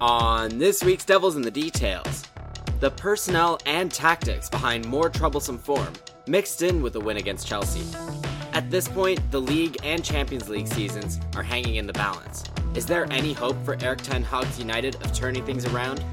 On this week's Devils in the Details, the personnel and tactics behind more troublesome form, mixed in with a win against Chelsea. At this point, the league and Champions League seasons are hanging in the balance. Is there any hope for Erik Ten Hag's United of turning things around?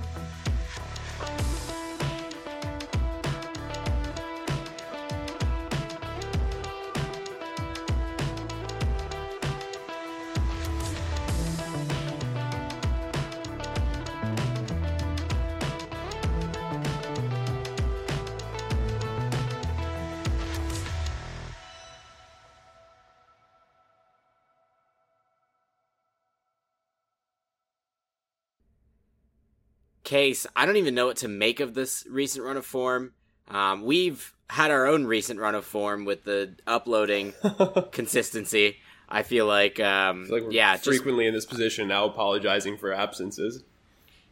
Kees, I don't even know what to make of this recent run of form. Um, we've had our own recent run of form with the uploading consistency. I feel like, um, feel like we're yeah, frequently in this position now, apologizing for absences.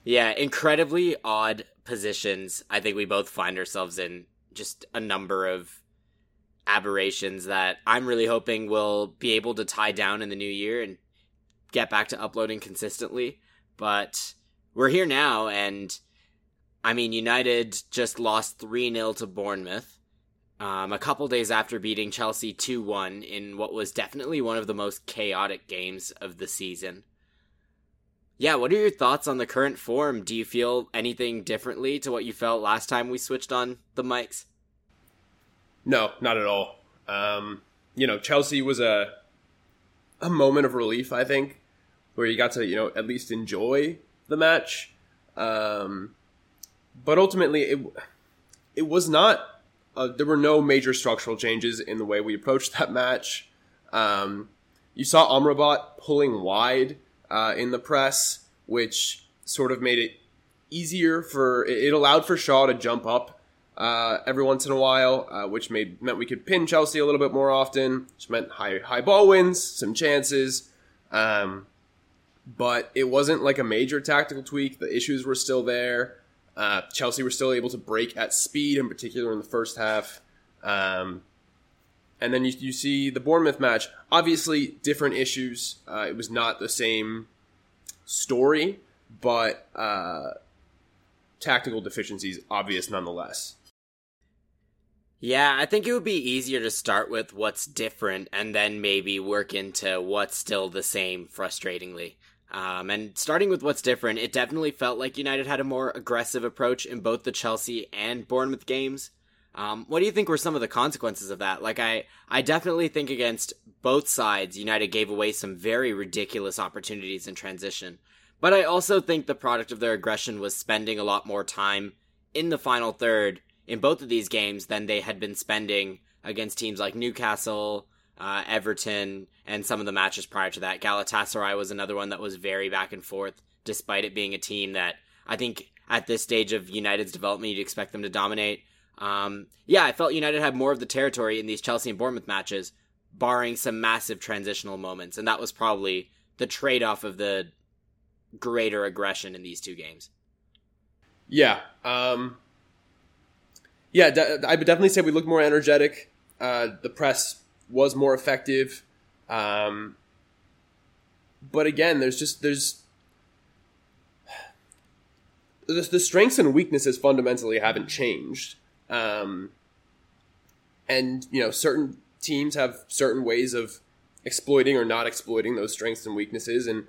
Yeah, incredibly odd positions. I think we both find ourselves in just a number of aberrations that I'm really hoping we'll be able to tie down in the new year and get back to uploading consistently. But we're here now, and I mean, United just lost 3 0 to Bournemouth. Um, a couple days after beating Chelsea 2 1 in what was definitely one of the most chaotic games of the season. Yeah, what are your thoughts on the current form? Do you feel anything differently to what you felt last time we switched on the mics? No, not at all. Um, you know, Chelsea was a a moment of relief, I think, where you got to, you know, at least enjoy the match. Um, but ultimately, it it was not. Uh, there were no major structural changes in the way we approached that match. Um, you saw Amrabat pulling wide uh, in the press, which sort of made it easier for. It allowed for Shaw to jump up uh, every once in a while, uh, which made meant we could pin Chelsea a little bit more often, which meant high high ball wins, some chances. Um, but it wasn't like a major tactical tweak. The issues were still there. Uh, Chelsea were still able to break at speed, in particular in the first half. Um, and then you, you see the Bournemouth match. Obviously, different issues. Uh, it was not the same story, but uh, tactical deficiencies obvious nonetheless. Yeah, I think it would be easier to start with what's different and then maybe work into what's still the same frustratingly. Um, and starting with what's different, it definitely felt like United had a more aggressive approach in both the Chelsea and Bournemouth games. Um, what do you think were some of the consequences of that? Like, I, I definitely think against both sides, United gave away some very ridiculous opportunities in transition. But I also think the product of their aggression was spending a lot more time in the final third in both of these games than they had been spending against teams like Newcastle, uh, Everton, and some of the matches prior to that. Galatasaray was another one that was very back and forth, despite it being a team that I think at this stage of United's development, you'd expect them to dominate. Um, yeah, I felt United had more of the territory in these Chelsea and Bournemouth matches, barring some massive transitional moments, and that was probably the trade off of the greater aggression in these two games. Yeah. Um, yeah, I would definitely say we looked more energetic. Uh, the press was more effective. Um, but again, there's just there's the, the strengths and weaknesses fundamentally haven't changed. Um, and you know, certain teams have certain ways of exploiting or not exploiting those strengths and weaknesses, and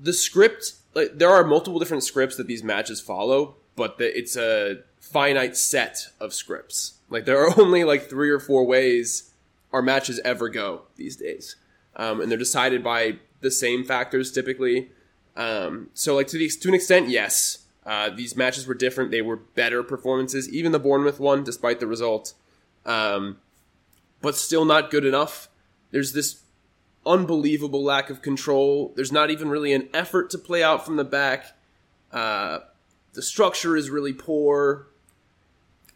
the script. Like, there are multiple different scripts that these matches follow, but the, it's a finite set of scripts. Like there are only like three or four ways our matches ever go these days, um, and they're decided by the same factors typically. Um, so like to the to an extent, yes, uh, these matches were different. They were better performances. Even the Bournemouth one, despite the result, um, but still not good enough. There's this unbelievable lack of control. There's not even really an effort to play out from the back. Uh, the structure is really poor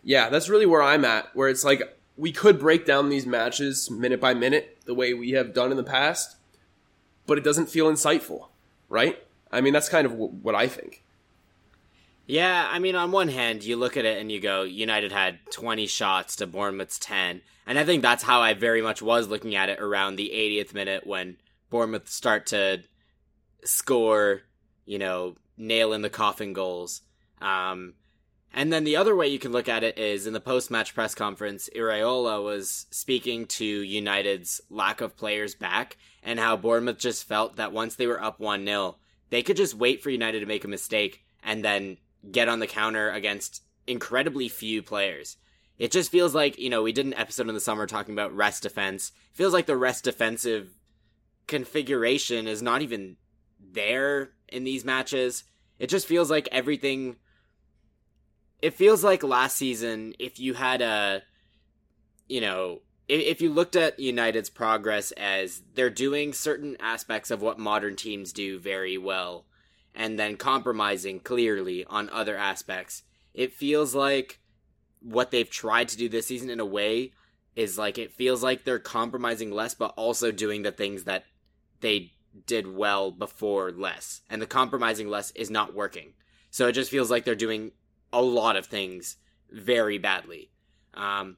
yeah, that's really where I'm at. Where it's like we could break down these matches minute by minute the way we have done in the past, but it doesn't feel insightful, right? I mean, that's kind of w- what I think. Yeah, I mean, on one hand, you look at it and you go, United had 20 shots to Bournemouth's 10. And I think that's how I very much was looking at it around the 80th minute when Bournemouth start to score, you know, nail in the coffin goals. Um, and then the other way you can look at it is in the post match press conference, Iraola was speaking to United's lack of players back and how Bournemouth just felt that once they were up 1 0, they could just wait for United to make a mistake and then get on the counter against incredibly few players. It just feels like, you know, we did an episode in the summer talking about rest defense. It feels like the rest defensive configuration is not even there in these matches. It just feels like everything. It feels like last season, if you had a, you know, if, if you looked at United's progress as they're doing certain aspects of what modern teams do very well, and then compromising clearly on other aspects, it feels like what they've tried to do this season in a way is like it feels like they're compromising less, but also doing the things that they did well before less. And the compromising less is not working. So it just feels like they're doing a lot of things very badly. Um,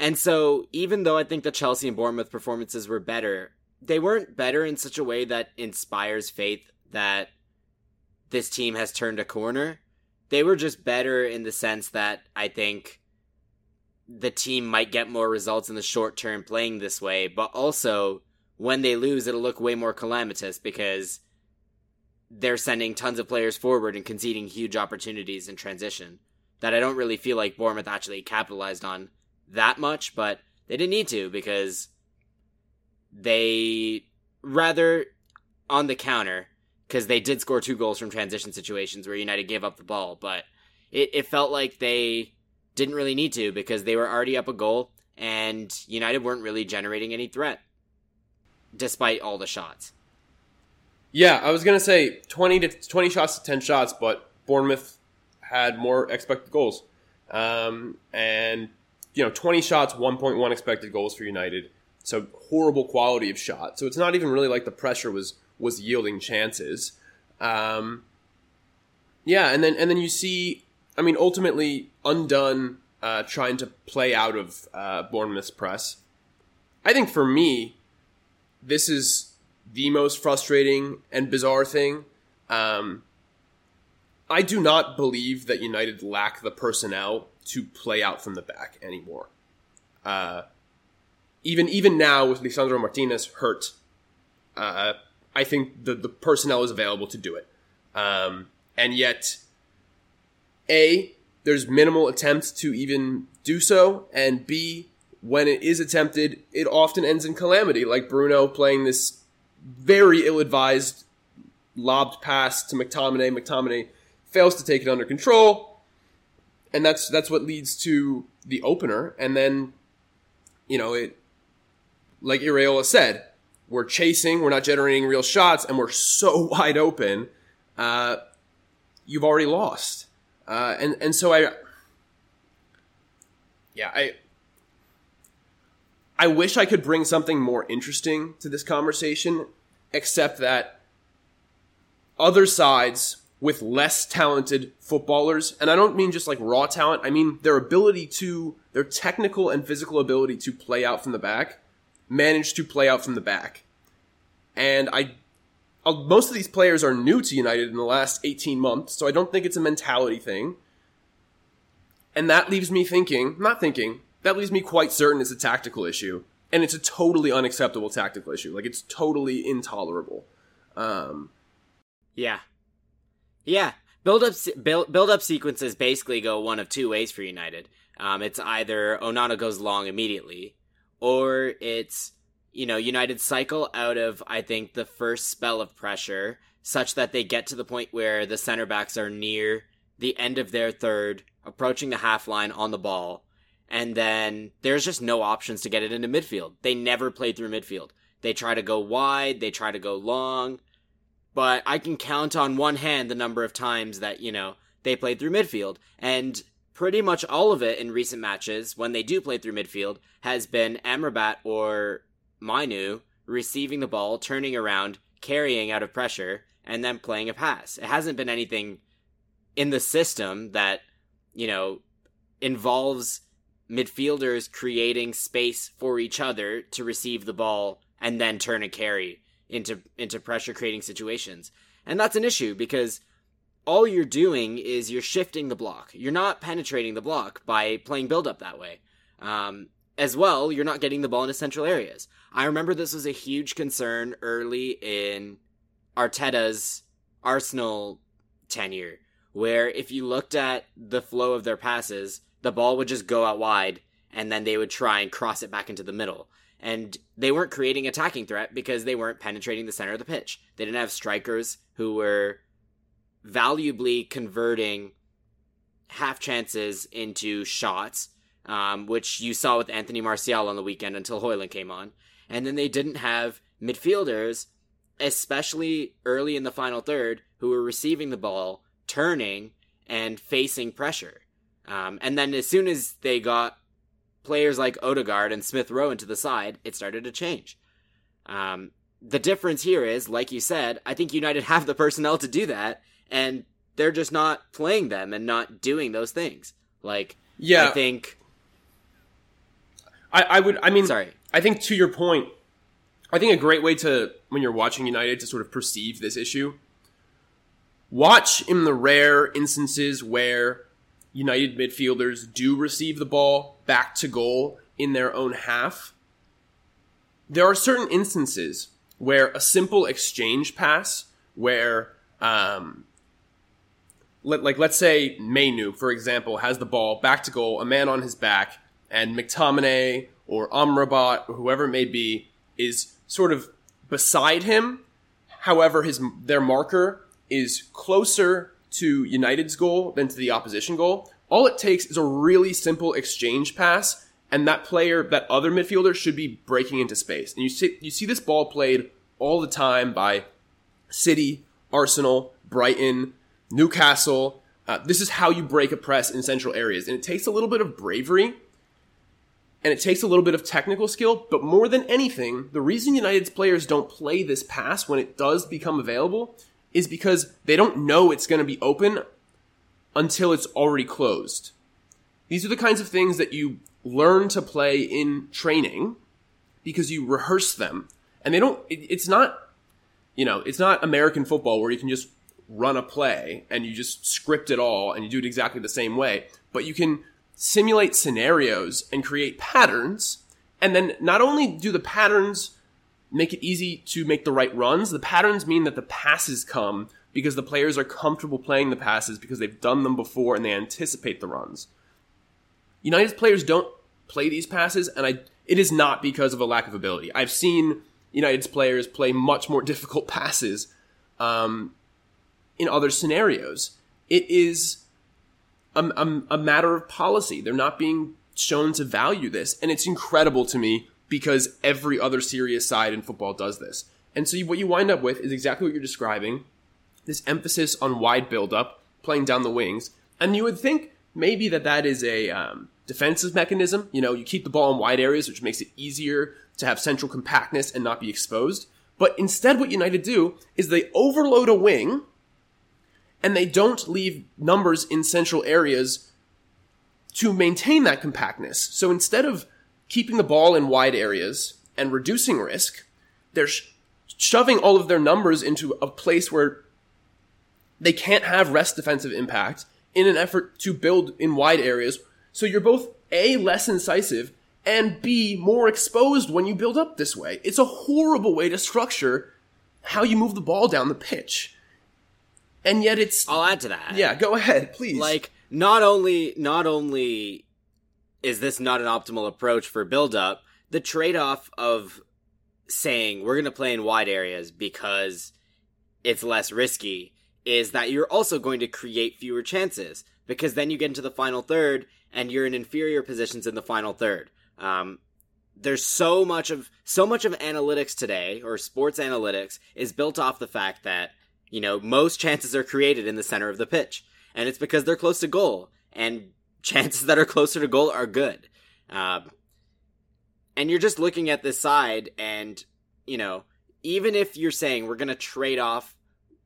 and so even though I think the Chelsea and Bournemouth performances were better, they weren't better in such a way that inspires faith that this team has turned a corner. They were just better in the sense that I think the team might get more results in the short term playing this way, but also when they lose, it'll look way more calamitous because they're sending tons of players forward and conceding huge opportunities in transition that I don't really feel like Bournemouth actually capitalized on that much, but they didn't need to because they rather on the counter because they did score two goals from transition situations where United gave up the ball, but it, it felt like they didn't really need to because they were already up a goal and United weren't really generating any threat despite all the shots. Yeah, I was gonna say twenty to twenty shots to ten shots, but Bournemouth had more expected goals, um, and you know twenty shots, one point one expected goals for United. So horrible quality of shot. So it's not even really like the pressure was was yielding chances. Um, yeah, and then and then you see, I mean, ultimately undone uh, trying to play out of uh, Bournemouth's press. I think for me, this is the most frustrating and bizarre thing. Um, I do not believe that United lack the personnel to play out from the back anymore. Uh, even even now with Lisandro Martinez hurt, uh, I think the the personnel is available to do it. Um, and yet, a there's minimal attempts to even do so, and b when it is attempted, it often ends in calamity, like Bruno playing this very ill advised lobbed pass to McTominay. McTominay fails to take it under control, and that's that's what leads to the opener. And then, you know, it like Iraola said, we're chasing, we're not generating real shots, and we're so wide open. Uh, you've already lost, uh, and and so I, yeah, I I wish I could bring something more interesting to this conversation, except that other sides with less talented footballers, and I don't mean just like raw talent, I mean their ability to, their technical and physical ability to play out from the back, manage to play out from the back. And I, uh, most of these players are new to United in the last 18 months, so I don't think it's a mentality thing. And that leaves me thinking, not thinking, that leaves me quite certain it's a tactical issue, and it's a totally unacceptable tactical issue. Like it's totally intolerable. Um, yeah, yeah. Build up build, build up sequences basically go one of two ways for United. Um, it's either Onana goes long immediately, or it's you know United cycle out of I think the first spell of pressure such that they get to the point where the center backs are near the end of their third, approaching the half line on the ball, and then there's just no options to get it into midfield. They never play through midfield. They try to go wide, they try to go long, but I can count on one hand the number of times that, you know, they played through midfield. And pretty much all of it in recent matches, when they do play through midfield, has been Amrabat or Mainoo receiving the ball, turning around, carrying out of pressure, and then playing a pass. It hasn't been anything in the system that, you know, involves midfielders creating space for each other to receive the ball and then turn a carry into into pressure creating situations. And that's an issue because all you're doing is you're shifting the block. You're not penetrating the block by playing build up that way. Um, as well, you're not getting the ball into central areas. I remember this was a huge concern early in Arteta's Arsenal tenure, where if you looked at the flow of their passes, the ball would just go out wide and then they would try and cross it back into the middle. And they weren't creating attacking threat because they weren't penetrating the center of the pitch. They didn't have strikers who were valuably converting half chances into shots, um, which you saw with Anthony Martial on the weekend until Højlund came on. And then they didn't have midfielders, especially early in the final third, who were receiving the ball, turning, and facing pressure. Um, and then as soon as they got players like Odegaard and Smith Rowe into the side, it started to change. Um, the difference here is, like you said, I think United have the personnel to do that, and they're just not playing them and not doing those things. Like, yeah, I think. I, I would. I mean, sorry. I think to your point, I think a great way to when you're watching United to sort of perceive this issue. Watch in the rare instances where United midfielders do receive the ball back to goal in their own half. There are certain instances where a simple exchange pass, where um, let, like let's say Mainoo, for example, has the ball back to goal, a man on his back, and McTominay or Amrabat or whoever it may be is sort of beside him. However, his their marker is closer to United's goal than to the opposition goal. All it takes is a really simple exchange pass, and that player, that other midfielder, should be breaking into space. And you see, you see this ball played all the time by City, Arsenal, Brighton, Newcastle. Uh, this is how you break a press in central areas, and it takes a little bit of bravery and it takes a little bit of technical skill, but more than anything, the reason United's players don't play this pass when it does become available is because they don't know it's going to be open until it's already closed. These are the kinds of things that you learn to play in training because you rehearse them. And they don't, it, it's not, you know, it's not American football where you can just run a play and you just script it all and you do it exactly the same way. But you can simulate scenarios and create patterns. And then not only do the patterns make it easy to make the right runs, the patterns mean that the passes come because the players are comfortable playing the passes because they've done them before and they anticipate the runs. United's players don't play these passes, and I it is not because of a lack of ability. I've seen United's players play much more difficult passes um, in other scenarios. It is a, a, a matter of policy. They're not being shown to value this, and it's incredible to me because every other serious side in football does this. And so you, what you wind up with is exactly what you're describing, this emphasis on wide build-up, playing down the wings, and you would think maybe that that is a um, defensive mechanism. You know, you keep the ball in wide areas, which makes it easier to have central compactness and not be exposed. But instead, what United do is they overload a wing, and they don't leave numbers in central areas to maintain that compactness. So instead of keeping the ball in wide areas and reducing risk, they're sh- shoving all of their numbers into a place where they can't have rest defensive impact in an effort to build in wide areas. So you're both A, less incisive, and B, more exposed when you build up this way. It's a horrible way to structure how you move the ball down the pitch. And yet it's I'll add to that. Yeah, go ahead, please. Like not only not only is this not an optimal approach for build up, the trade-off of saying we're going to play in wide areas because it's less risky is that you're also going to create fewer chances because then you get into the final third and you're in inferior positions in the final third. Um, there's so much of so much of analytics today or sports analytics is built off the fact that you know most chances are created in the center of the pitch and it's because they're close to goal and chances that are closer to goal are good um, and you're just looking at this side and you know even if you're saying we're going to trade off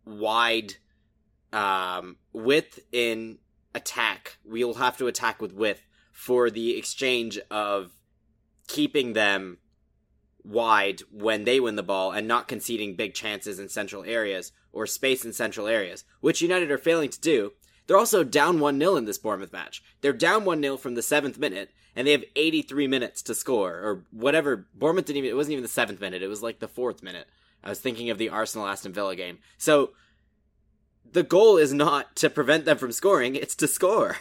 wide um, width in attack. We'll have to attack with width for the exchange of keeping them wide when they win the ball and not conceding big chances in central areas or space in central areas, which United are failing to do. They're also down 1 0 in this Bournemouth match. They're down 1 0 from the seventh minute, and they have 83 minutes to score, or whatever. Bournemouth didn't even, it wasn't even the seventh minute, it was like the fourth minute. I was thinking of the Arsenal Aston Villa game. So the goal is not to prevent them from scoring, it's to score.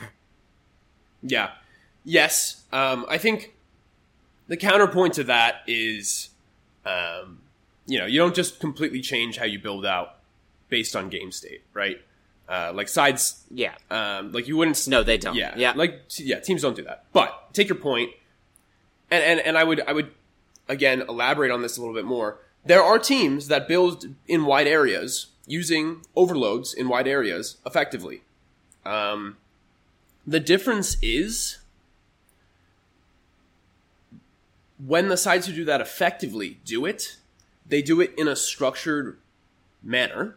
Yeah. Yes. Um, I think the counterpoint to that is, um, you know, you don't just completely change how you build out based on game state, right? Uh, like sides, Yeah. um, like you wouldn't. No, they don't. Yeah, Yeah. Like yeah, teams don't do that. But take your point, and and and I would I would again elaborate on this a little bit more. There are teams that build in wide areas using overloads in wide areas effectively. Um, the difference is when the sides who do that effectively do it, they do it in a structured manner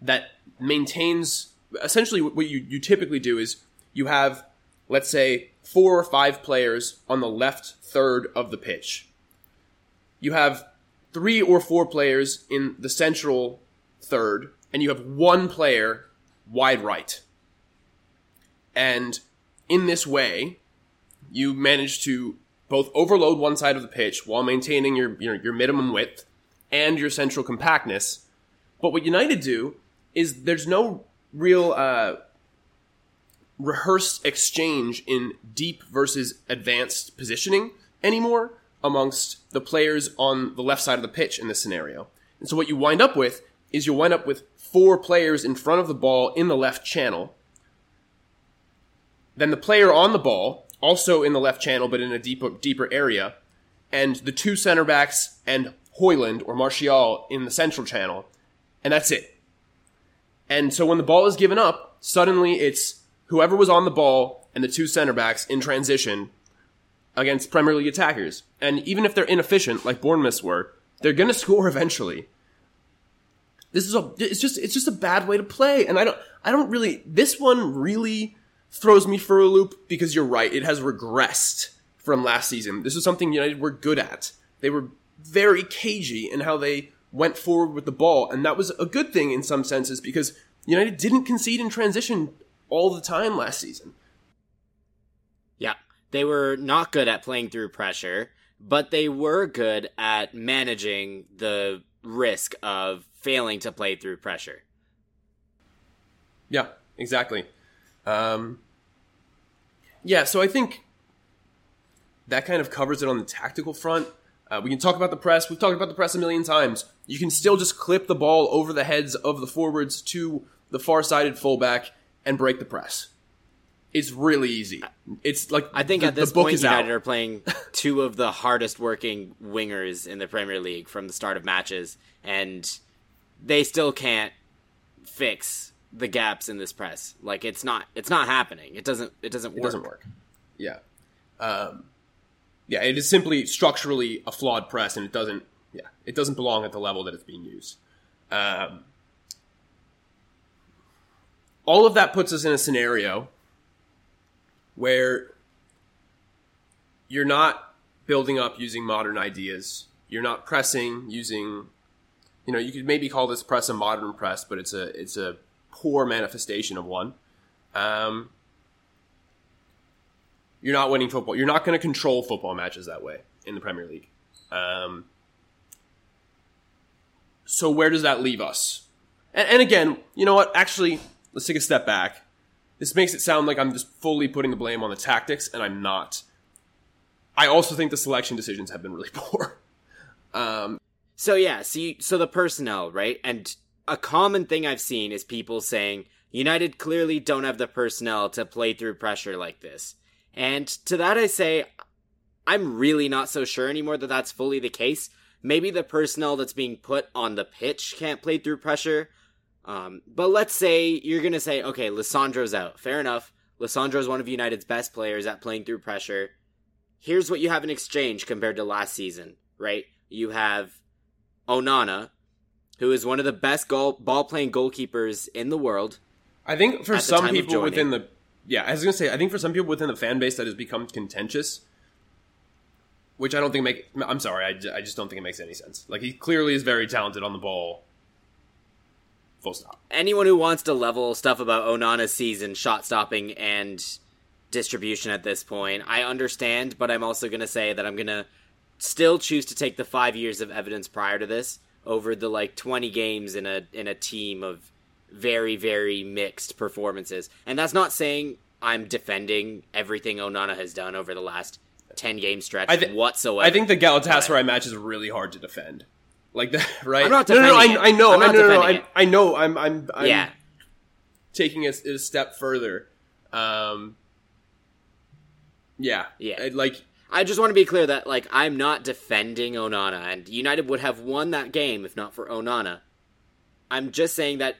that maintains essentially what you, you typically do is you have let's say four or five players on the left third of the pitch. You have three or four players in the central third and you have one player wide right. And in this way you manage to both overload one side of the pitch while maintaining your your, your minimum width and your central compactness. But what united do is there's no real uh, rehearsed exchange in deep versus advanced positioning anymore amongst the players on the left side of the pitch in this scenario. And so what you wind up with is you'll wind up with four players in front of the ball in the left channel. Then the player on the ball, also in the left channel but in a deeper deeper area, and the two center backs and Højlund or Martial in the central channel, and that's it. And so when the ball is given up, suddenly it's whoever was on the ball and the two center backs in transition against Premier League attackers. And even if they're inefficient, like Bournemouth were, they're going to score eventually. This is a it's just it's just a bad way to play, and I don't I don't really this one really throws me for a loop because you're right, it has regressed from last season. This is something United were good at. They were very cagey in how they went forward with the ball, and that was a good thing in some senses because United didn't concede in transition all the time last season. Yeah. They were not good at playing through pressure, but they were good at managing the risk of failing to play through pressure. Yeah, exactly. Um, yeah, so I think that kind of covers it on the tactical front. Uh, we can talk about the press. We've talked about the press a million times. You can still just clip the ball over the heads of the forwards to the far sided fullback and break the press. It's really easy. It's like I think the, at this point, United out. are playing two of the hardest working wingers in the Premier League from the start of matches, and they still can't fix the gaps in this press. Like it's not, it's not happening. It doesn't, it doesn't work. It doesn't work. Yeah. Um, yeah, it is simply structurally a flawed press, and it doesn't. Yeah, it doesn't belong at the level that it's being used. Um, all of that puts us in a scenario where you're not building up using modern ideas. You're not pressing using, you know, you could maybe call this press a modern press, but it's a it's a poor manifestation of one. Um, you're not winning football. You're not going to control football matches that way in the Premier League. Um, so where does that leave us? And, and again, you know what? Actually, let's take a step back. This makes it sound like I'm just fully putting the blame on the tactics, and I'm not. I also think the selection decisions have been really poor. Um, So yeah, see, so the personnel, right? And a common thing I've seen is people saying United clearly don't have the personnel to play through pressure like this. And to that I say, I'm really not so sure anymore that that's fully the case. Maybe the personnel that's being put on the pitch can't play through pressure. Um, but let's say you're gonna say, okay, Lisandro's out. Fair enough. Lisandro's one of United's best players at playing through pressure. Here's what you have in exchange compared to last season, right? You have Onana, who is one of the best goal, ball playing goalkeepers in the world. I think for some people within the yeah, I was gonna say I think for some people within the fan base that has become contentious. which I don't think make. I'm sorry, I, I just don't think it makes any sense. Like he clearly is very talented on the ball. Full stop. anyone who wants to level stuff about Onana's season, shot stopping, and distribution at this point, I understand, but I'm also to say that I'm to still choose to take the five years of evidence prior to this over the like 20 games in a in a team of very very mixed performances. And that's not saying I'm defending everything Onana has done over the last 10 game stretch I thi- whatsoever. I think the Galatasaray match is really hard to defend. Like that, right? I'm not no, no, no, I. I know, I'm not know, no, no, defending I. I know. I'm, I'm, I'm yeah. taking it a step further. Um, yeah, Yeah. I- like I just want to be clear that like I'm not defending Onana, and United would have won that game if not for Onana. I'm just saying that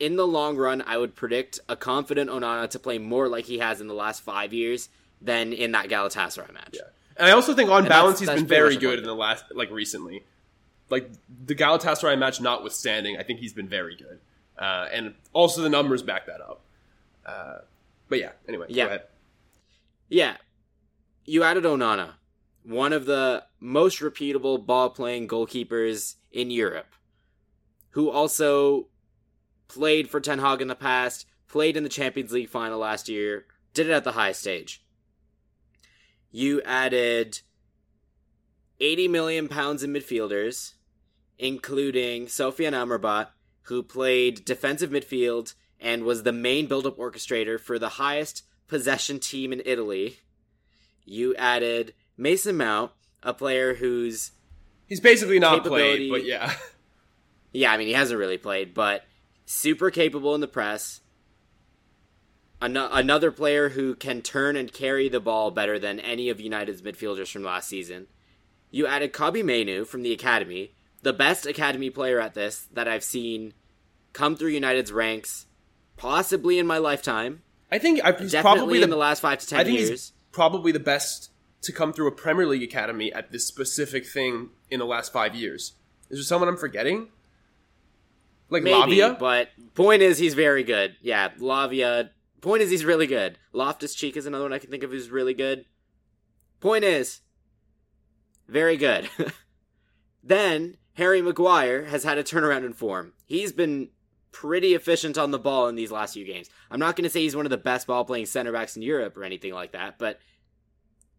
in the long run, I would predict a confident Onana to play more like he has in the last five years than in that Galatasaray match. Yeah. And I also think on And balance that's- he's that's been very good in the last like recently. Like the Galatasaray match notwithstanding, I think he's been very good. Uh, and also the numbers back that up. Uh, but yeah, anyway, Yeah. go ahead. Yeah. You added Onana, one of the most reputable ball playing goalkeepers in Europe, who also played for Ten Hag in the past, played in the Champions League final last year, did it at the highest stage. You added 80 million pounds in midfielders, including Sofian Amrabat, who played defensive midfield and was the main build-up orchestrator for the highest possession team in Italy. You added Mason Mount, a player who's He's basically not played, but yeah. yeah, I mean he hasn't really played, but super capable in the press. Ano- another player who can turn and carry the ball better than any of United's midfielders from last season. You added Kobbie Mainoo from the academy, the best academy player at this that I've seen come through United's ranks, possibly in my lifetime. I think I, he's Definitely probably the, in the last five to ten I think years. he's probably the best to come through a Premier League academy at this specific thing in the last five years. Is there someone I'm forgetting? Like Maybe, Lavia? but point is he's very good. Yeah, Lavia. Point is he's really good. Loftus Cheek is another one I can think of who's really good. Point is, very good. then Harry Maguire has had a turnaround in form. He's been pretty efficient on the ball in these last few games. I'm not going to say he's one of the best ball playing center backs in Europe or anything like that, but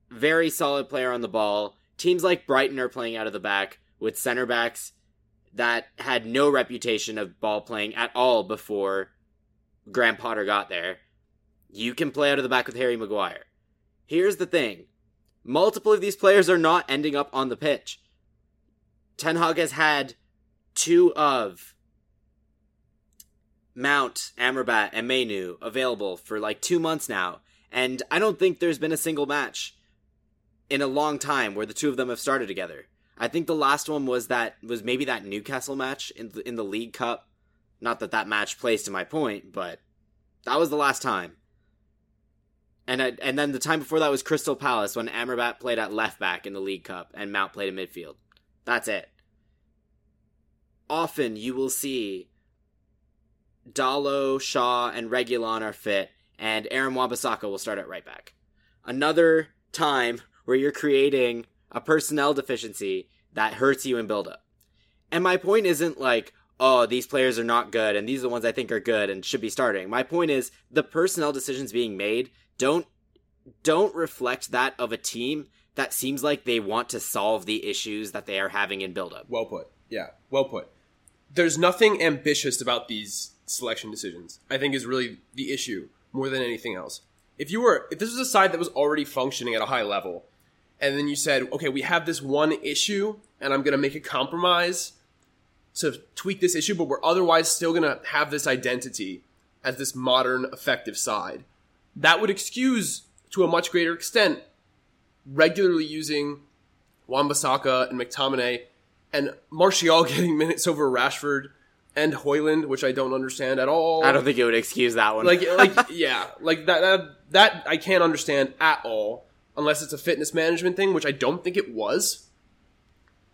very solid player on the ball. Teams like Brighton are playing out of the back with center backs that had no reputation of ball playing at all before Graham Potter got there. You can play out of the back with Harry Maguire. Here's the thing multiple of these players are not ending up on the pitch. Ten Hag has had two of Mount, Amrabat, and Mainoo available for like two months now, and I don't think there's been a single match in a long time where the two of them have started together. I think the last one was that was maybe that Newcastle match in the, in the League Cup. Not that that match plays to my point, but that was the last time. And I, and then the time before that was Crystal Palace when Amrabat played at left back in the League Cup and Mount played in midfield. That's it. Often you will see Dalot, Shaw, and Reguilón are fit, and Aaron Wan-Bissaka will start at right back. Another time where you're creating a personnel deficiency that hurts you in build-up. And my point isn't like, oh, these players are not good, and these are the ones I think are good and should be starting. My point is the personnel decisions being made don't don't reflect that of a team that seems like they want to solve the issues that they are having in build-up. Well put. Yeah, well put. There's nothing ambitious about these selection decisions. I think is really the issue more than anything else. If you were, if this was a side that was already functioning at a high level, and then you said, okay, we have this one issue, and I'm going to make a compromise to tweak this issue, but we're otherwise still going to have this identity as this modern, effective side. That would excuse, to a much greater extent, regularly using Wan-Bissaka and McTominay and Martial getting minutes over Rashford and Højlund, which I don't understand at all. I don't think it would excuse that one. like like yeah, like that that that I can't understand at all unless it's a fitness management thing, which I don't think it was.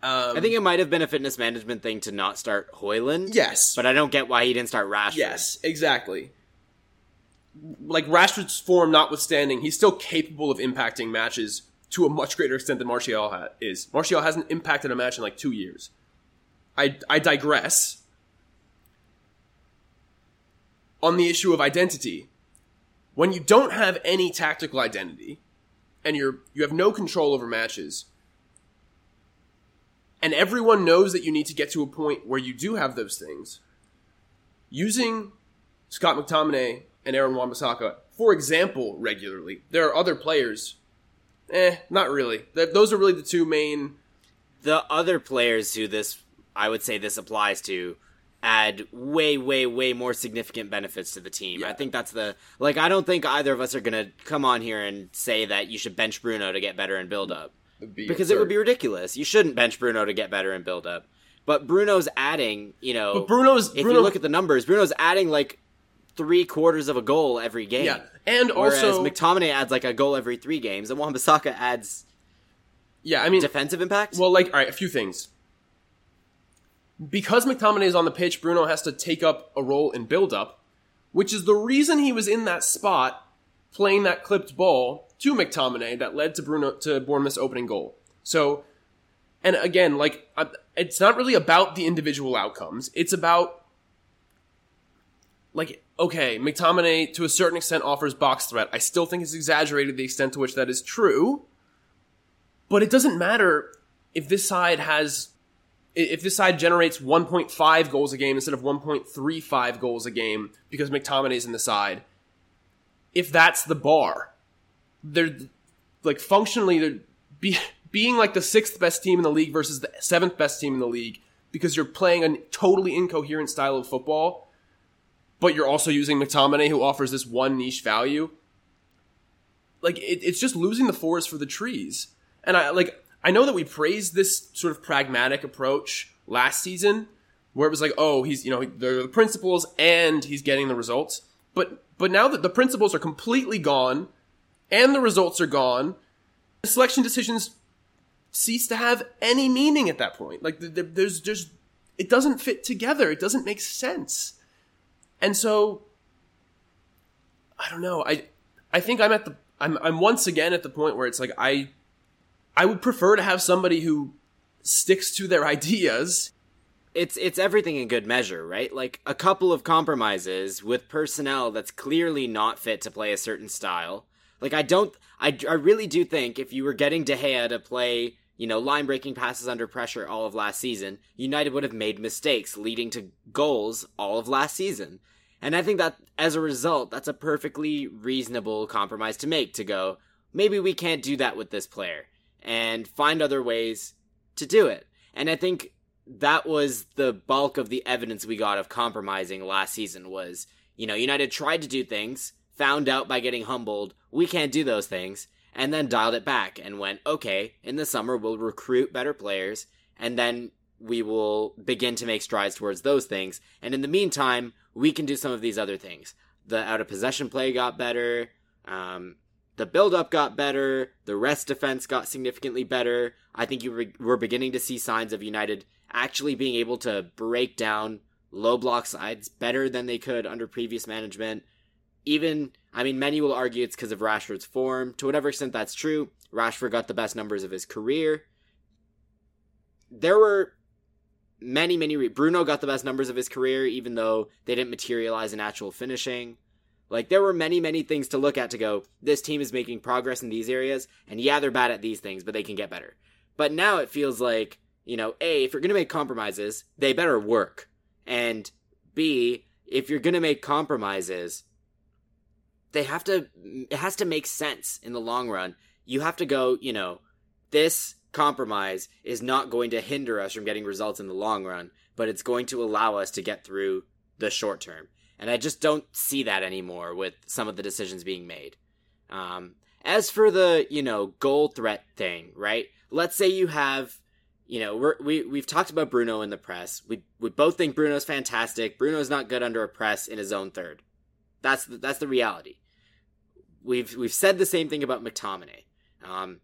Um, I think it might have been a fitness management thing to not start Højlund. yes, But I don't get why he didn't start Rashford. yes, exactly. Like Rashford's form notwithstanding, he's still capable of impacting matches to a much greater extent than Martial ha- is. Martial hasn't impacted a match in like two years. I, I digress. On the issue of identity, when you don't have any tactical identity and you're you have no control over matches, and everyone knows that you need to get to a point where you do have those things, using Scott McTominay and Aaron Wan-Bissaka, for example, regularly. There are other players. Eh, not really. Those are really the two main. The other players who this, I would say this applies to, add way, way, way more significant benefits to the team. Yeah. I think that's the like. I don't think either of us are gonna come on here and say that you should bench Bruno to get better and build up because it would be ridiculous. You shouldn't bench Bruno to get better and build up. But Bruno's adding, you know, But Bruno's if Bruno, you look at the numbers, Bruno's adding like three quarters of a goal every game. yeah, and Whereas also McTominay adds like a goal every three games, and Wan-Bissaka adds yeah. I mean, defensive impact. Well, like, all right, a few things. Because McTominay is on the pitch, Bruno has to take up a role in build-up, which is the reason he was in that spot playing that clipped ball to McTominay that led to Bruno to Bournemouth's opening goal. So, and again, like, it's not really about the individual outcomes. It's about like okay, McTominay to a certain extent offers box threat. I still think it's exaggerated the extent to which that is true. But it doesn't matter if this side has if this side generates 1.5 goals a game instead of 1.35 goals a game because McTominay's in the side. If that's the bar, they're like functionally they're be, being like the sixth best team in the league versus the seventh best team in the league because you're playing a totally incoherent style of football, but you're also using McTominay who offers this one niche value. Like it, it's just losing the forest for the trees. And I like I know that we praised this sort of pragmatic approach last season, where it was like, oh, he's you know the, principles and he's getting the results. But but now that the principles are completely gone and the results are gone, the selection decisions cease to have any meaning at that point. Like the, the, there's just it doesn't fit together. It doesn't make sense. And so I don't know. I I think I'm at the I'm I'm once again at the point where it's like I I would prefer to have somebody who sticks to their ideas. it's it's everything in good measure, right? Like a couple of compromises with personnel that's clearly not fit to play a certain style. Like I don't I, I really do think if you were getting De Gea to play, you know, line breaking passes under pressure all of last season, United would have made mistakes leading to goals all of last season. And I think that as a result, that's a perfectly reasonable compromise to make to go, maybe we can't do that with this player and find other ways to do it. And I think that was the bulk of the evidence we got of compromising last season was, you know, United tried to do things, found out by getting humbled, we can't do those things, and then dialed it back and went, okay, in the summer we'll recruit better players, and then we will begin to make strides towards those things. And in the meantime, we can do some of these other things. The out of possession play got better. Um, the build up got better. The rest defense got significantly better. I think you were, were beginning to see signs of United actually being able to break down low block sides better than they could under previous management. Even, I mean, many will argue it's because of Rashford's form. To whatever extent that's true, Rashford got the best numbers of his career. There were many, many. Re- Bruno got the best numbers of his career, even though they didn't materialize in actual finishing. Like, there were many, many things to look at to go, this team is making progress in these areas, and yeah, they're bad at these things, but they can get better. But now it feels like, you know, A, if you're to make compromises, they better work. And B, if you're to make compromises, they have to, it has to make sense in the long run. You have to go, you know, this compromise is not going to hinder us from getting results in the long run, but it's going to allow us to get through the short term. And I just don't see that anymore with some of the decisions being made. Um, as for the, you know, goal threat thing, right? Let's say you have, you know, we're, we, we've talked about Bruno in the press. We, we both think Bruno's fantastic. Bruno's not good under a press in his own third. That's the, that's the reality. We've, we've said the same thing about McTominay. Um,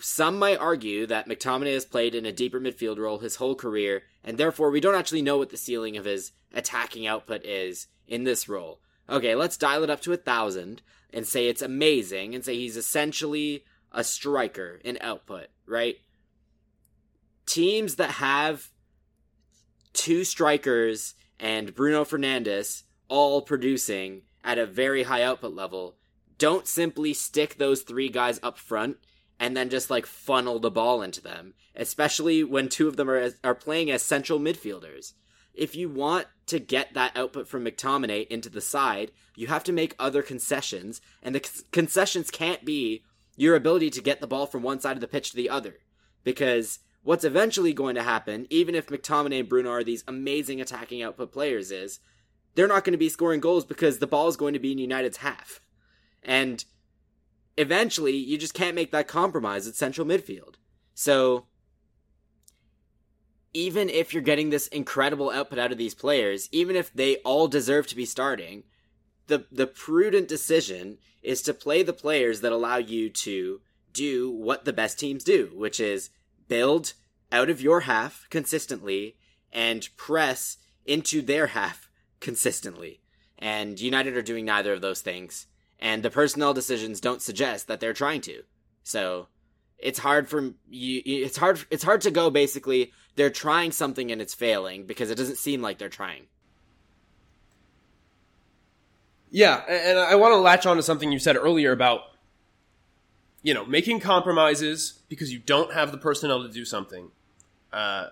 some might argue that McTominay has played in a deeper midfield role his whole career, and therefore we don't actually know what the ceiling of his attacking output is in this role. Okay, let's dial it up to a thousand and say it's amazing and say he's essentially a striker in output, right? Teams that have two strikers and Bruno Fernandes all producing at a very high output level don't simply stick those three guys up front and then just like funnel the ball into them, especially when two of them are are playing as central midfielders. If you want to get that output from McTominay into the side, you have to make other concessions, and the concessions can't be your ability to get the ball from one side of the pitch to the other. Because what's eventually going to happen, even if McTominay and Bruno are these amazing attacking output players, is they're not going to be scoring goals because the ball is going to be in United's half. And eventually, you just can't make that compromise at central midfield. So, even if you're getting this incredible output out of these players, even if they all deserve to be starting, the the prudent decision is to play the players that allow you to do what the best teams do, which is build out of your half consistently and press into their half consistently. And United are doing neither of those things and the personnel decisions don't suggest that they're trying to. So it's hard for you. It's hard. It's hard to go. Basically, they're trying something and it's failing because it doesn't seem like they're trying. Yeah, and I want to latch on to something you said earlier about you know making compromises because you don't have the personnel to do something. Uh,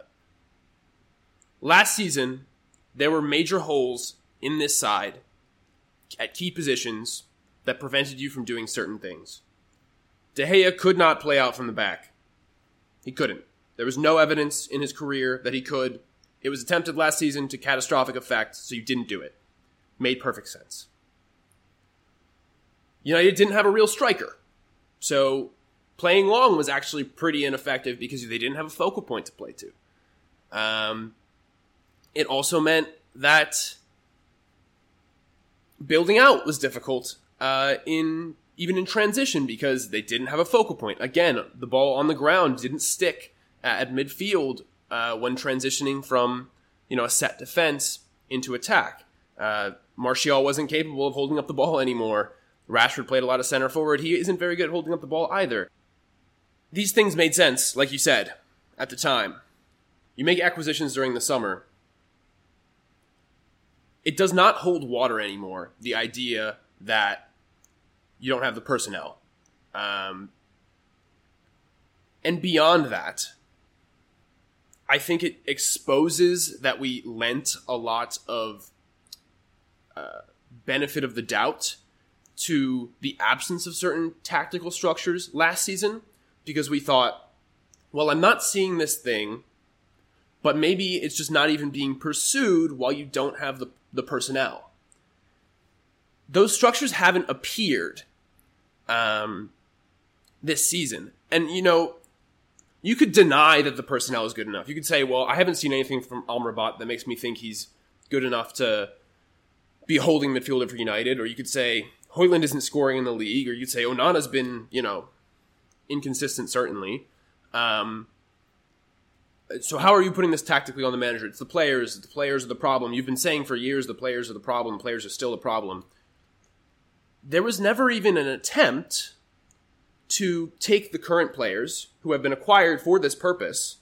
last season, there were major holes in this side at key positions that prevented you from doing certain things. De Gea could not play out from the back. He couldn't. There was no evidence in his career that he could. It was attempted last season to catastrophic effect, so you didn't do it. Made perfect sense. United didn't have a real striker. So playing long was actually pretty ineffective because they didn't have a focal point to play to. Um, it also meant that building out was difficult uh, in even in transition because they didn't have a focal point. Again, the ball on the ground didn't stick at, midfield uh, when transitioning from you know a set defense into attack. Uh, Martial wasn't capable of holding up the ball anymore. Rashford played a lot of center forward. He isn't very good at holding up the ball either. These things made sense, like you said, at the time. You make acquisitions during the summer. It does not hold water anymore, the idea that you don't have the personnel. Um, and beyond that, I think it exposes that we lent a lot of uh, benefit of the doubt to the absence of certain tactical structures last season because we thought, well, I'm not seeing this thing, but maybe it's just not even being pursued while you don't have the, the personnel those structures haven't appeared um, this season. And, you know, you could deny that the personnel is good enough. You could say, well, I haven't seen anything from Amrabat that makes me think he's good enough to be holding midfielder for United. Or you could say, Højlund isn't scoring in the league. Or you could say, Onana's been, you know, inconsistent, certainly. Um, so how are you putting this tactically on the manager? It's the players. The players are the problem. You've been saying for years the players are the problem. Players are still the problem there was never even an attempt to take the current players who have been acquired for this purpose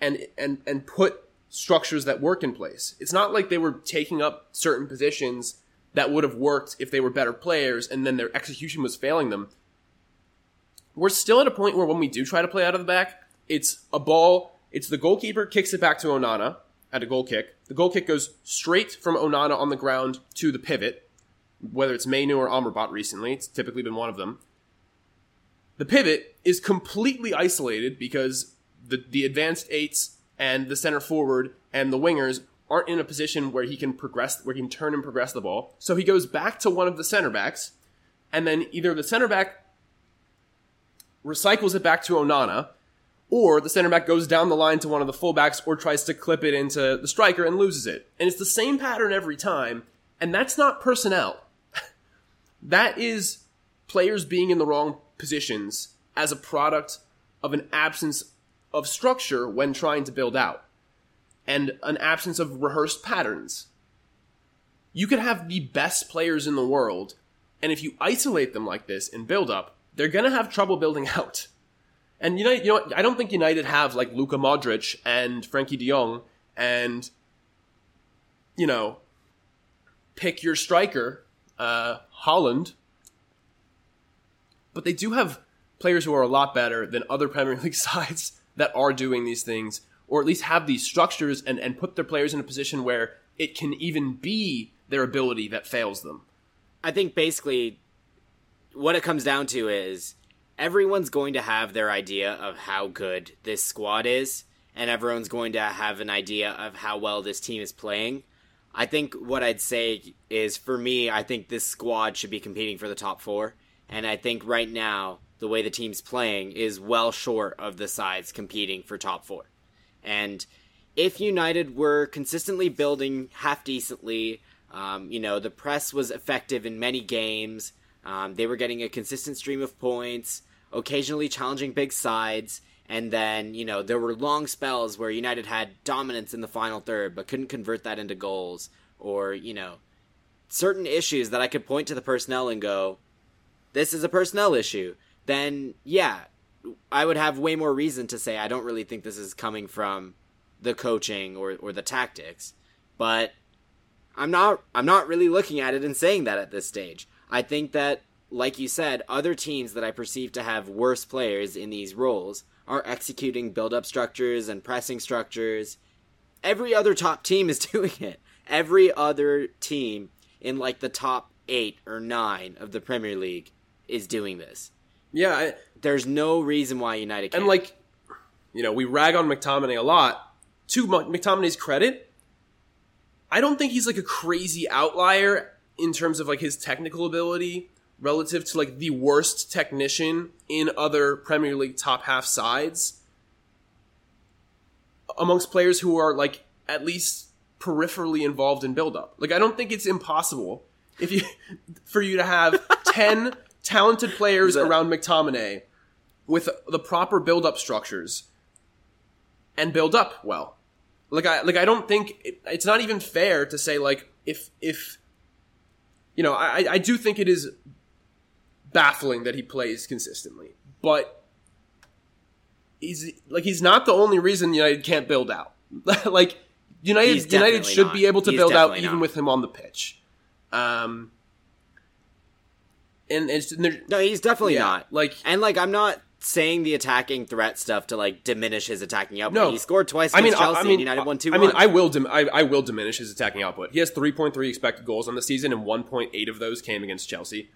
and and and put structures that work in place. It's not like they were taking up certain positions that would have worked if they were better players and then their execution was failing them. We're still at a point where when we do try to play out of the back, it's a ball, it's the goalkeeper kicks it back to Onana at a goal kick. The goal kick goes straight from Onana on the ground to the pivot whether it's Mainoo or Amrabat recently, it's typically been one of them. The pivot is completely isolated because the, the advanced eights and the center forward and the wingers aren't in a position where he can progress, where he can turn and progress the ball. So he goes back to one of the center backs, and then either the center back recycles it back to Onana, or the center back goes down the line to one of the fullbacks or tries to clip it into the striker and loses it. And it's the same pattern every time, and that's not personnel that is players being in the wrong positions as a product of an absence of structure when trying to build out and an absence of rehearsed patterns. You could have the best players in the world, and if you isolate them like this in build up, they're going to have trouble building out. And United, you know? I don't think United have like Luka Modric and Frenkie De Jong and you know, pick your striker, uh, Haaland. But they do have players who are a lot better than other Premier League sides that are doing these things, or at least have these structures and, and put their players in a position where it can even be their ability that fails them. I think basically what it comes down to is everyone's going to have their idea of how good this squad is, and everyone's going to have an idea of how well this team is playing. I think what I'd say is for me, I think this squad should be competing for the top four. And I think right now, the way the team's playing is well short of the sides competing for top four. And if United were consistently building half decently, um, you know, the press was effective in many games, um, they were getting a consistent stream of points, occasionally challenging big sides, and then, you know, there were long spells where United had dominance in the final third but couldn't convert that into goals. Or, you know, certain issues that I could point to the personnel and go, this is a personnel issue. Then, yeah, I would have way more reason to say I don't really think this is coming from the coaching or, or the tactics. But I'm not I'm not really looking at it and saying that at this stage. I think that like you said, other teams that I perceive to have worse players in these roles are executing build up structures and pressing structures. Every other top team is doing it. Every other team in like the top eight or nine of the Premier League is doing this. Yeah, I, there's no reason why United can't. And like, you know, we rag on McTominay a lot. To McTominay's credit, I don't think he's like a crazy outlier in terms of like his technical ability relative to like the worst technician in other Premier League top half sides amongst players who are like at least peripherally involved in build up. Like I don't think it's impossible if you for you to have 10 talented players around McTominay with the proper build up structures and build up well. Like I like I don't think it, it's not even fair to say like if if you know I I do think it is baffling that he plays consistently. But he's like he's not the only reason United can't build out. like United United should not. be able to He's build out even not. with him on the pitch. Um and it's and no, he's definitely yeah, not. like And like I'm not saying the attacking threat stuff to like diminish his attacking output. No. he scored twice I against mean, Chelsea I mean, and United won two. I mean, I will, dim- I, I will diminish his attacking output. He has 3.3 expected goals on the season, and 1.8 of those came against Chelsea.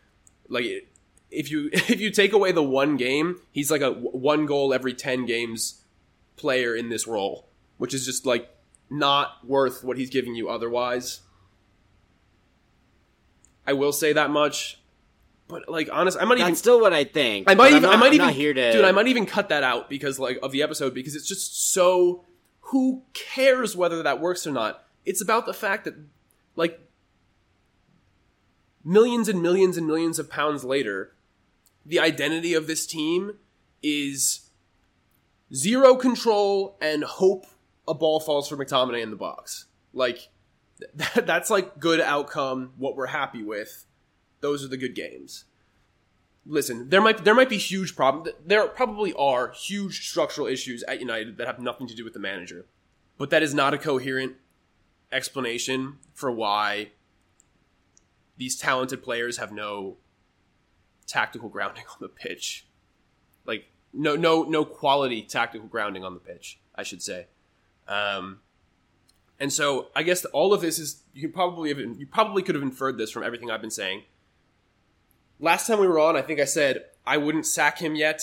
Like, if you if you take away the one game, he's like a one goal every 10 games player in this role, which is just like not worth what he's giving you otherwise. I will say that much, but like, honest, I might That's even still what I think. I might even, I not- might I'm even, here to, dude, I might even cut that out because like of the episode because it's just so. Who cares whether that works or not? It's about the fact that, like, millions and millions and millions of pounds later, the identity of this team is zero control and hope a ball falls for McTominay in the box. Like, th- that's like good outcome. What we're happy with. Those are the good games listen, there might there might be huge problems. There probably are huge structural issues at United that have nothing to do with the manager, but that is not a coherent explanation for why these talented players have no tactical grounding on the pitch. Like no no no quality tactical grounding on the pitch, I should say. Um, and so I guess all of this is you probably have you probably could have inferred this from everything I've been saying last time we were on, I think I said I wouldn't sack him yet,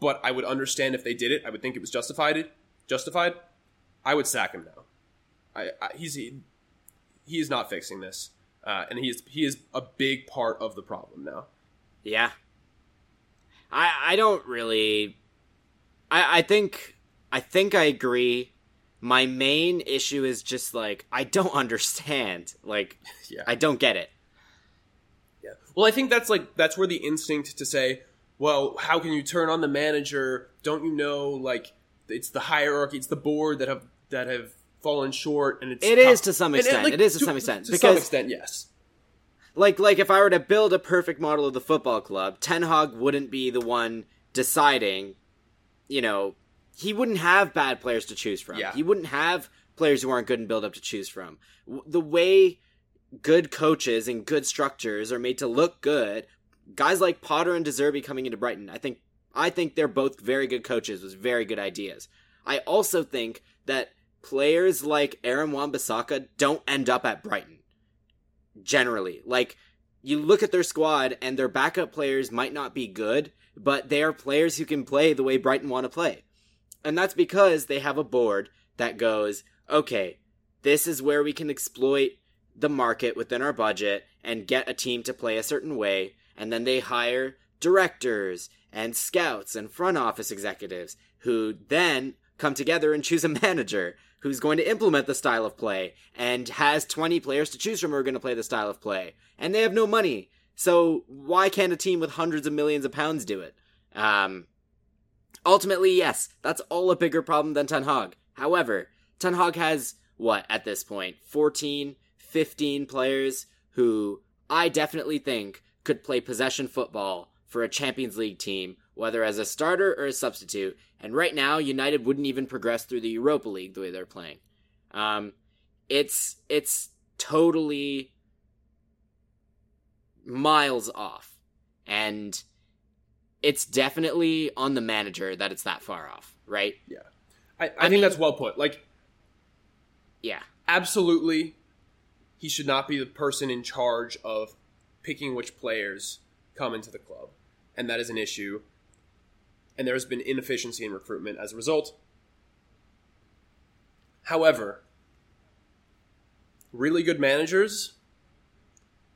but I would understand if they did it. I would think it was justified. Justified. I would sack him now. I, I he's he, he is not fixing this, uh, and he is he is a big part of the problem now. Yeah. I I don't really I I think I think I agree. My main issue is just like I don't understand. Like Yeah. I don't get it. Yeah. Well, I think that's like that's where the instinct to say, well, how can you turn on the manager? Don't you know like it's the hierarchy, it's the board that have that have fallen short, and it's It tough. is to some And- and, extent. like, It is to some extent, To some because- extent, yes. Like like if I were to build a perfect model of the football club, Ten Hag wouldn't be the one deciding. You know, he wouldn't have bad players to choose from. Yeah. He wouldn't have players who aren't good in build up to choose from. W- The way good coaches and good structures are made to look good, guys like Potter and De Zerbi coming into Brighton, I think I think they're both very good coaches with very good ideas. I also think that players like Aaron Wan-Bissaka don't end up at Brighton. Generally, like you look at their squad and their backup players might not be good, but they are players who can play the way Brighton want to play. And that's because they have a board that goes, okay, this is where we can exploit the market within our budget and get a team to play a certain way. And then they hire directors and scouts and front office executives who then come together and choose a manager who's going to implement the style of play and has 20 players to choose from who are going to play the style of play. And they have no money. So why can't a team with hundreds of millions of pounds do it? Um, ultimately, yes, that's all a bigger problem than Ten Hag. However, Ten Hag has, what, at this point, 14, 15 players who I definitely think could play possession football for a Champions League team, whether as a starter or a substitute. And right now, United wouldn't even progress through the Europa League the way they're playing. Um, it's it's totally miles off, and it's definitely on the manager that it's that far off, right? I, I, I think mean- that's well put. Like, Yeah, absolutely, he should not be the person in charge of picking which players come into the club, and that is an issue. And there has been inefficiency in recruitment as a result. However, really good managers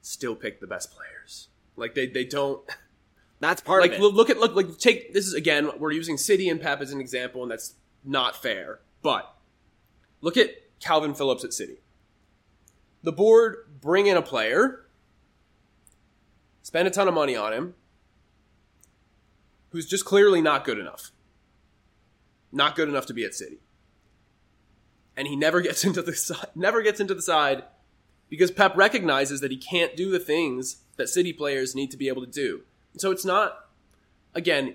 still pick the best players. Like they, they don't that's part like of it. look, look at look like take this is again we're using City and Pep as an example, and that's not fair. But look at Kalvin Phillips at City. The board bring in a player, spend a ton of money on him, who's just clearly not good enough. Not good enough to be at City. And he never gets into the side, never gets into the side because Pep recognizes that he can't do the things that City players need to be able to do. So it's not again,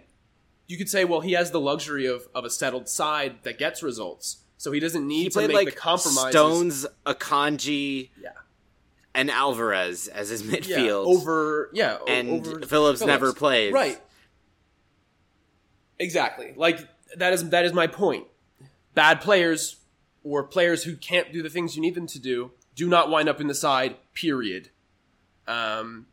you could say, well, he has the luxury of, of a settled side that gets results. So he doesn't need he to make like the compromises. Stones, Akanji, Yeah. and Alvarez as his midfield. Yeah, over yeah, and over Phillips, never plays. Right. Exactly. Like that is that is my point. Bad players or players who can't do the things you need them to do do not wind up in the side. Period. Um,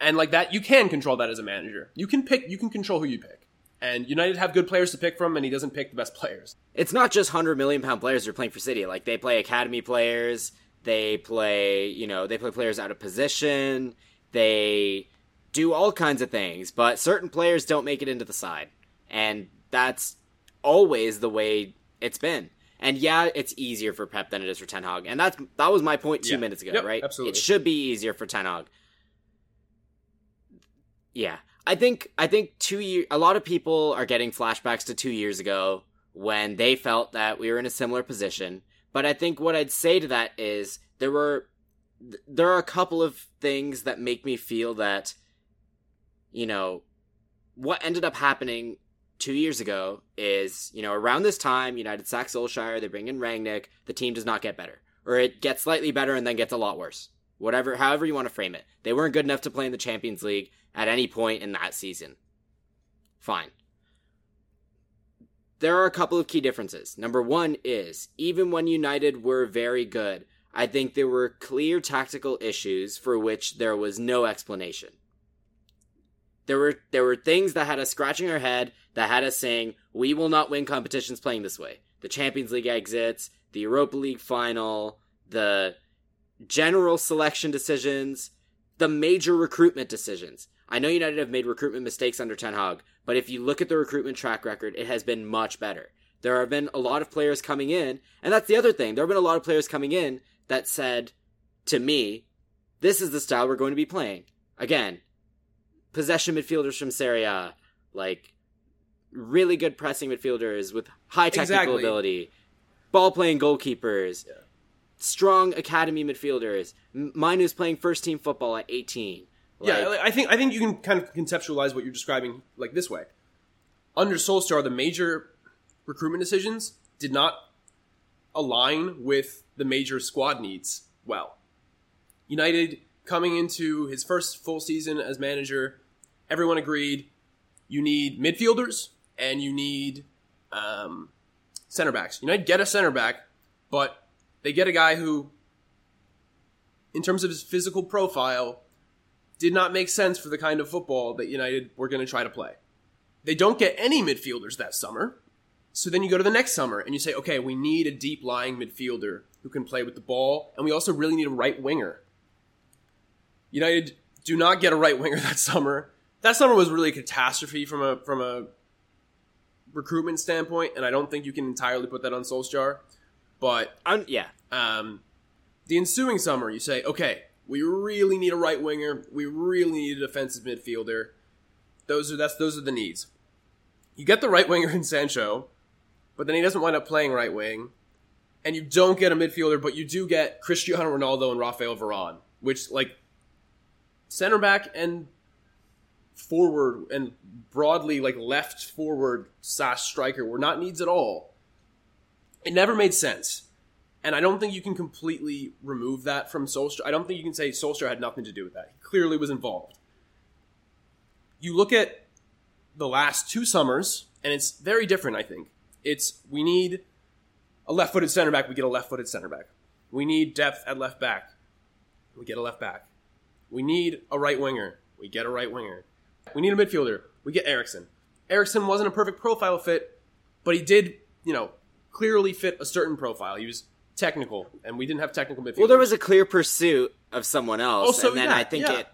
and like that, you can control that as a manager. You can pick. You can control who you pick. And United have good players to pick from, and he doesn't pick the best players. It's not just hundred million pound players who are playing for City. Like they play academy players. They play, you know, they play players out of position. They do all kinds of things, but certain players don't make it into the side, and that's always the way it's been. And yeah, it's easier for Pep than it is for Ten Hag, and that's that was my point two Yeah. minutes ago, Yep, right? absolutely. It should be easier for Ten Hag. Yeah, I think I think two year a lot of people are getting flashbacks to two years ago when they felt that we were in a similar position. But I think what I'd say to that is there were there are a couple of things that make me feel that you know what ended up happening two years ago is you know around this time United sack Solskjaer, they bring in Rangnick, the team does not get better, or it gets slightly better and then gets a lot worse. Whatever, however you want to frame it, they weren't good enough to play in the Champions League at any point in that season. Fine. There are a couple of key differences. Number one is even when United were very good, I think there were clear tactical issues for which there was no explanation. There were there were things that had us scratching our head that had us saying we will not win competitions playing this way. The Champions League exits, the Europa League final, the general selection decisions, the major recruitment decisions. I know United have made recruitment mistakes under Ten Hag, but if you look at the recruitment track record, it has been much better. There have been a lot of players coming in, and that's the other thing. There have been a lot of players coming in that said to me, this is the style we're going to be playing. Again, possession midfielders from Serie A, like really good pressing midfielders with high technical Exactly. ability, ball playing goalkeepers. strong academy midfielders. Mainoo's playing first team football at 18. Like, yeah, I think I think you can kind of conceptualize what you're describing like this way. Under Solskjaer, the major recruitment decisions did not align with the major squad needs well. United coming into his first full season as manager, everyone agreed you need midfielders and you need um, center backs. United get a center back, but they get a guy who, in terms of his physical profile, did not make sense for the kind of football that United were going to try to play. They don't get any midfielders that summer. So then you go to the next summer and you say, okay, we need a deep lying midfielder who can play with the ball, and we also really need a right winger. United do not get a right winger that summer. That summer was really a catastrophe from a from a recruitment standpoint, and I don't think you can entirely put that on Solskjaer. But um, yeah, um, the ensuing summer, you say, okay, we really need a right winger. We really need a defensive midfielder. Those are that's those are the needs. You get the right winger in Sancho, but then he doesn't wind up playing right wing, and you don't get a midfielder, but you do get Cristiano Ronaldo and Rafael Varane, which like center back and forward and broadly like left forward slash striker were not needs at all. It never made sense. And I don't think you can completely remove that from Solskjaer. I don't think you can say Solskjaer had nothing to do with that. He clearly was involved. You look at the last two summers, and it's very different, I think. It's we need a left footed center back, we get a left footed center back. We need depth at left back, we get a left back. We need a right winger, we get a right winger. We need a midfielder. We get Eriksen. Eriksen wasn't a perfect profile fit, but he did, you know, clearly fit a certain profile. He was technical, and we didn't have technical midfielders. Well, there was a clear pursuit of someone else, oh, also, and then yeah, I think yeah. it.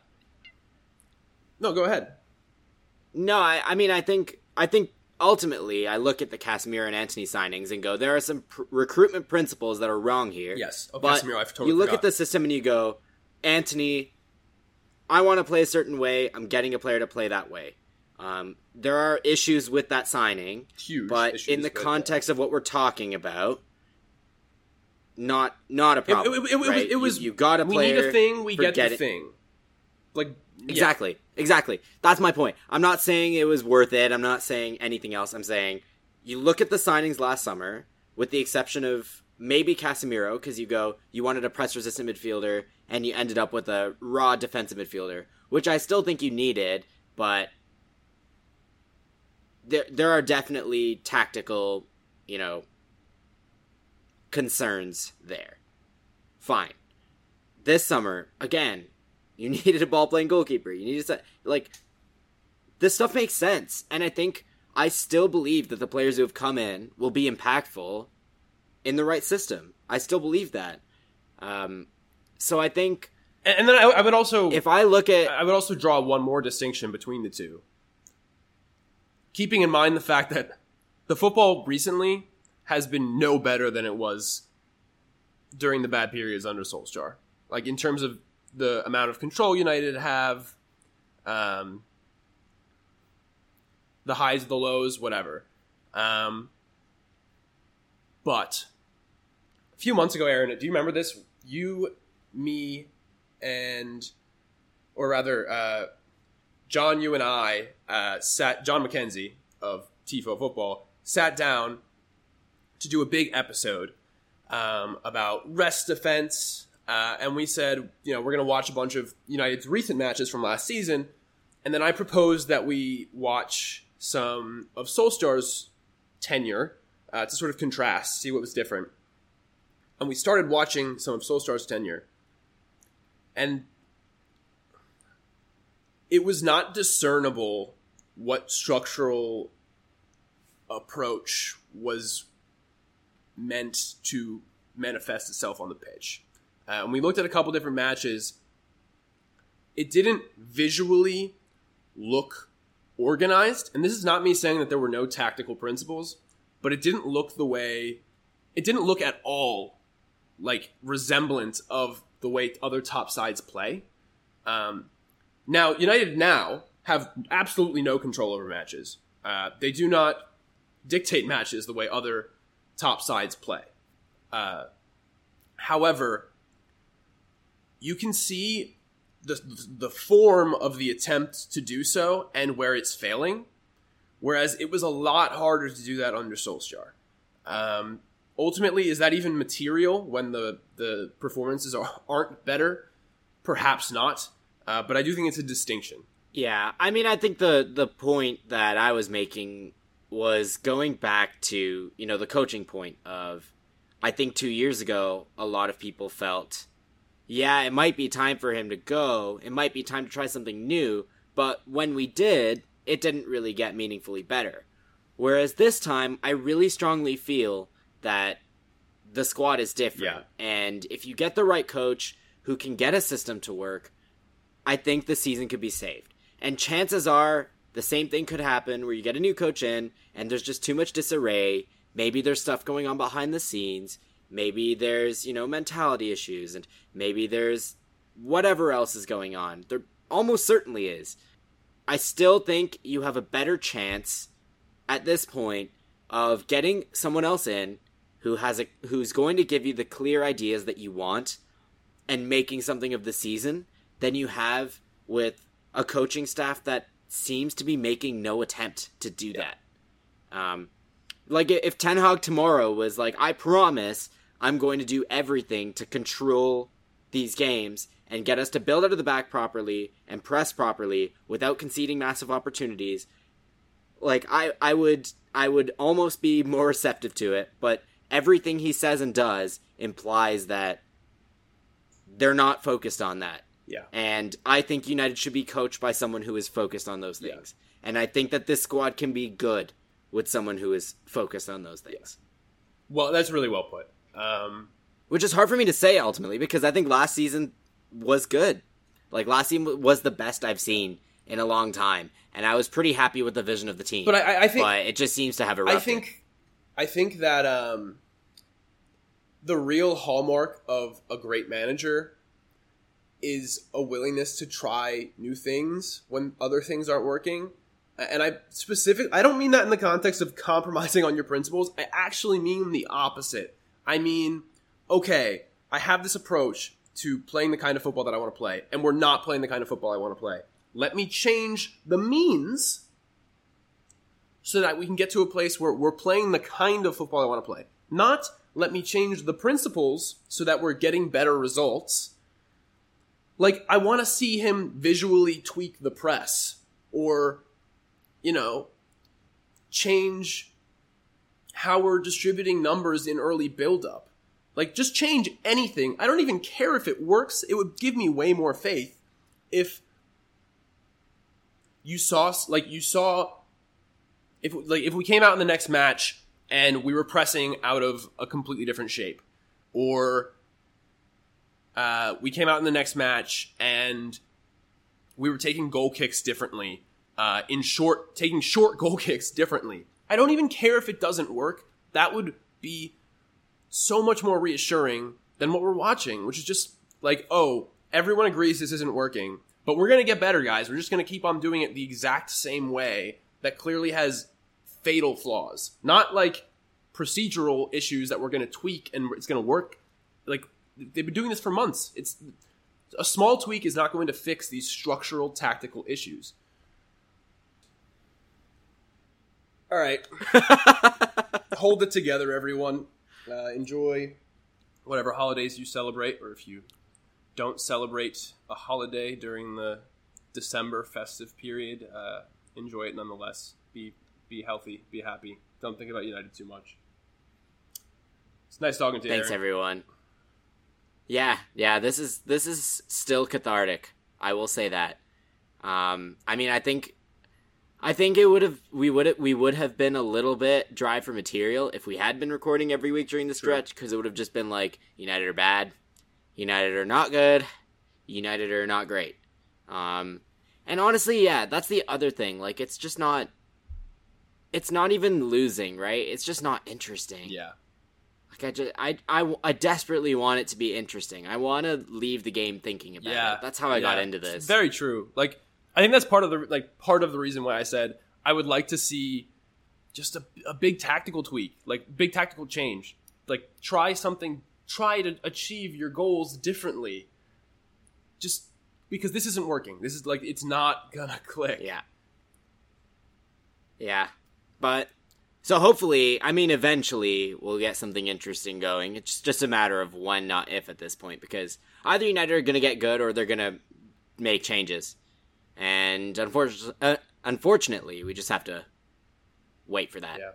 No, go ahead. No, I, I mean, I think, I think ultimately, I look at the Casemiro and Antony signings and go, there are some pr- recruitment principles that are wrong here. Yes, oh, but Casemiro, totally you look forgot. at the system and you go, Antony I want to play a certain way. I'm getting a player to play that way. Um, there are issues with that signing, Huge but in the context of what we're talking about, not not a problem. It, it, it, right? it was you, you, got a player. We need a thing. We get the thing. Like yeah. exactly, exactly. That's my point. I'm not saying it was worth it. I'm not saying anything else. I'm saying you look at the signings last summer, with the exception of maybe Casemiro, because you go, you wanted a press resistant midfielder, and you ended up with a raw defensive midfielder, which I still think you needed, but there there are definitely tactical, you know, concerns there. Fine. This summer, again, you needed a ball playing goalkeeper. You needed to like this stuff makes sense, and I think I still believe that the players who have come in will be impactful in the right system. I still believe that. Um, so I think, and, and then I, I, would also, if I look at, I would also draw one more distinction between the two, keeping in mind the fact that the football recently has been no better than it was during the bad periods under Solskjaer. Like in terms of the amount of control United have, um, the highs, the lows, whatever. Um, but a few months ago, Aaron, do you remember this? You, me, and, or rather, uh, Jon, you and I uh, sat, Jon Mackenzie of TIFO Football, sat down to do a big episode um, about rest defense. Uh, and we said, you know, we're going to watch a bunch of United's recent matches from last season. And then I proposed that we watch some of Solskjaer's tenure uh, to sort of contrast, see what was different and we started watching some of Solskjaer's tenure, and it was not discernible what structural approach was meant to manifest itself on the pitch. Uh, and we looked at a couple different matches. It didn't visually look organized, and this is not me saying that there were no tactical principles, but it didn't look the way it didn't look at all like resemblance of the way other top sides play. Um, now, United now have absolutely no control over matches. Uh, they do not dictate matches the way other top sides play. Uh, However, you can see the the form of the attempt to do so and where it's failing. Whereas it was a lot harder to do that under Solskjaer. Um, ultimately, is that even material when the the performances are, aren't better? Perhaps not. Uh, but I do think it's a distinction. Yeah, I mean, I think the the point that I was making was going back to you know the coaching point of I think two years ago a lot of people felt yeah it might be time for him to go it might be time to try something new but when we did it didn't really get meaningfully better whereas this time I really strongly feel that the squad is different Yeah. and if you get the right coach who can get a system to work I think the season could be saved. And chances are the same thing could happen where you get a new coach in and there's just too much disarray. Maybe there's stuff going on behind the scenes. Maybe there's, you know, mentality issues and maybe there's whatever else is going on. There almost certainly is. I still think you have a better chance at this point of getting someone else in who has a who's going to give you the clear ideas that you want and making something of the season than you have with a coaching staff that seems to be making no attempt to do that. Um, like if Ten Hag tomorrow was like, I promise I'm going to do everything to control these games and get us to build out of the back properly and press properly without conceding massive opportunities. Like I, I would, I would almost be more receptive to it. But everything he says and does implies that they're not focused on that. Yeah. And I think United should be coached by someone who is focused on those Yeah. things. And I think that this squad can be good with someone who is focused on those things. Well, that's really well put. Um, Which is hard for me to say ultimately because I think last season was good. Like last season was the best I've seen in a long time, and I was pretty happy with the vision of the team. But I- I think- but it just seems to have erupted. I think, I think that um, the real hallmark of a great manager is a willingness to try new things when other things aren't working. And I specific I don't mean that in the context of compromising on your principles. I actually mean the opposite. I mean, okay, I have this approach to playing the kind of football that I want to play, and we're not playing the kind of football I want to play. Let me change the means so that we can get to a place where we're playing the kind of football I want to play. Not let me change the principles so that we're getting better results. Like, I want to see him visually tweak the press or, you know, change how we're distributing numbers in early buildup. Like, just change anything. I don't even care if it works. It would give me way more faith if you saw, like, you saw if like if we came out in the next match and we were pressing out of a completely different shape, or uh, we came out in the next match and we were taking goal kicks differently, uh, in short, taking short goal kicks differently. I don't even care if it doesn't work. That would be so much more reassuring than what we're watching, which is just like, oh, everyone agrees this isn't working, but we're gonna get better, guys. We're just gonna keep on doing it the exact same way that clearly has fatal flaws. Not like procedural issues that we're gonna tweak and it's gonna work. Like they've been doing this for months. It's a small tweak is not going to fix these structural tactical issues. All right. Hold it together, everyone. Uh, enjoy whatever holidays you celebrate, or if you don't celebrate a holiday during the December festive period, uh, enjoy it nonetheless. Be be healthy, be happy. Don't think about United too much. It's nice talking to you. Thanks Aaron. everyone. Yeah, yeah, this is this is still cathartic. I will say that. Um, I mean, I think, I think it would have we would we would have been a little bit dry for material if we had been recording every week during the stretch because it would have just been like United are bad, United are not good, United are not great. Um, and honestly, yeah, that's the other thing. Like, it's just not. It's not even losing, right? It's just not interesting. Yeah. Like I just, I, I, I desperately want it to be interesting. I want to leave the game thinking about Yeah, it. That's how I got yeah. into It's this. very true. Like I think that's part of the like part of the reason why I said I would like to see just a, a big tactical tweak, like big tactical change. Like try something try to achieve your goals differently. Just because this isn't working. This is like it's not gonna click. Yeah. Yeah. But so hopefully, I mean eventually we'll get something interesting going. It's just a matter of when not if at this point because either United are going to get good or they're going to make changes. And unfortunately, uh, unfortunately, we just have to wait for that. Yeah.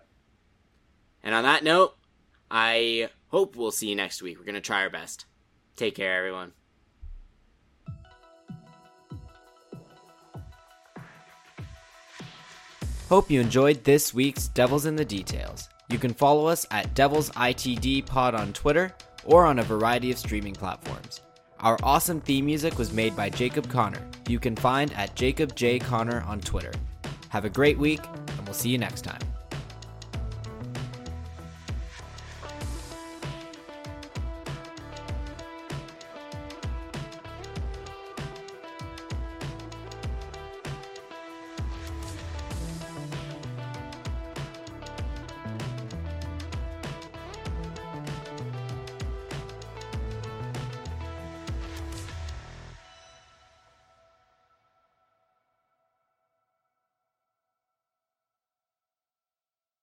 And on that note, I hope we'll see you next week. We're going to try our best. Take care, everyone. Hope you enjoyed this week's Devils in the Details. You can follow us at Devils ITD Pod on Twitter or on a variety of streaming platforms. Our awesome theme music was made by Jacob Connor, you can find at Jacob J. Connor on Twitter. Have a great week, and we'll see you next time.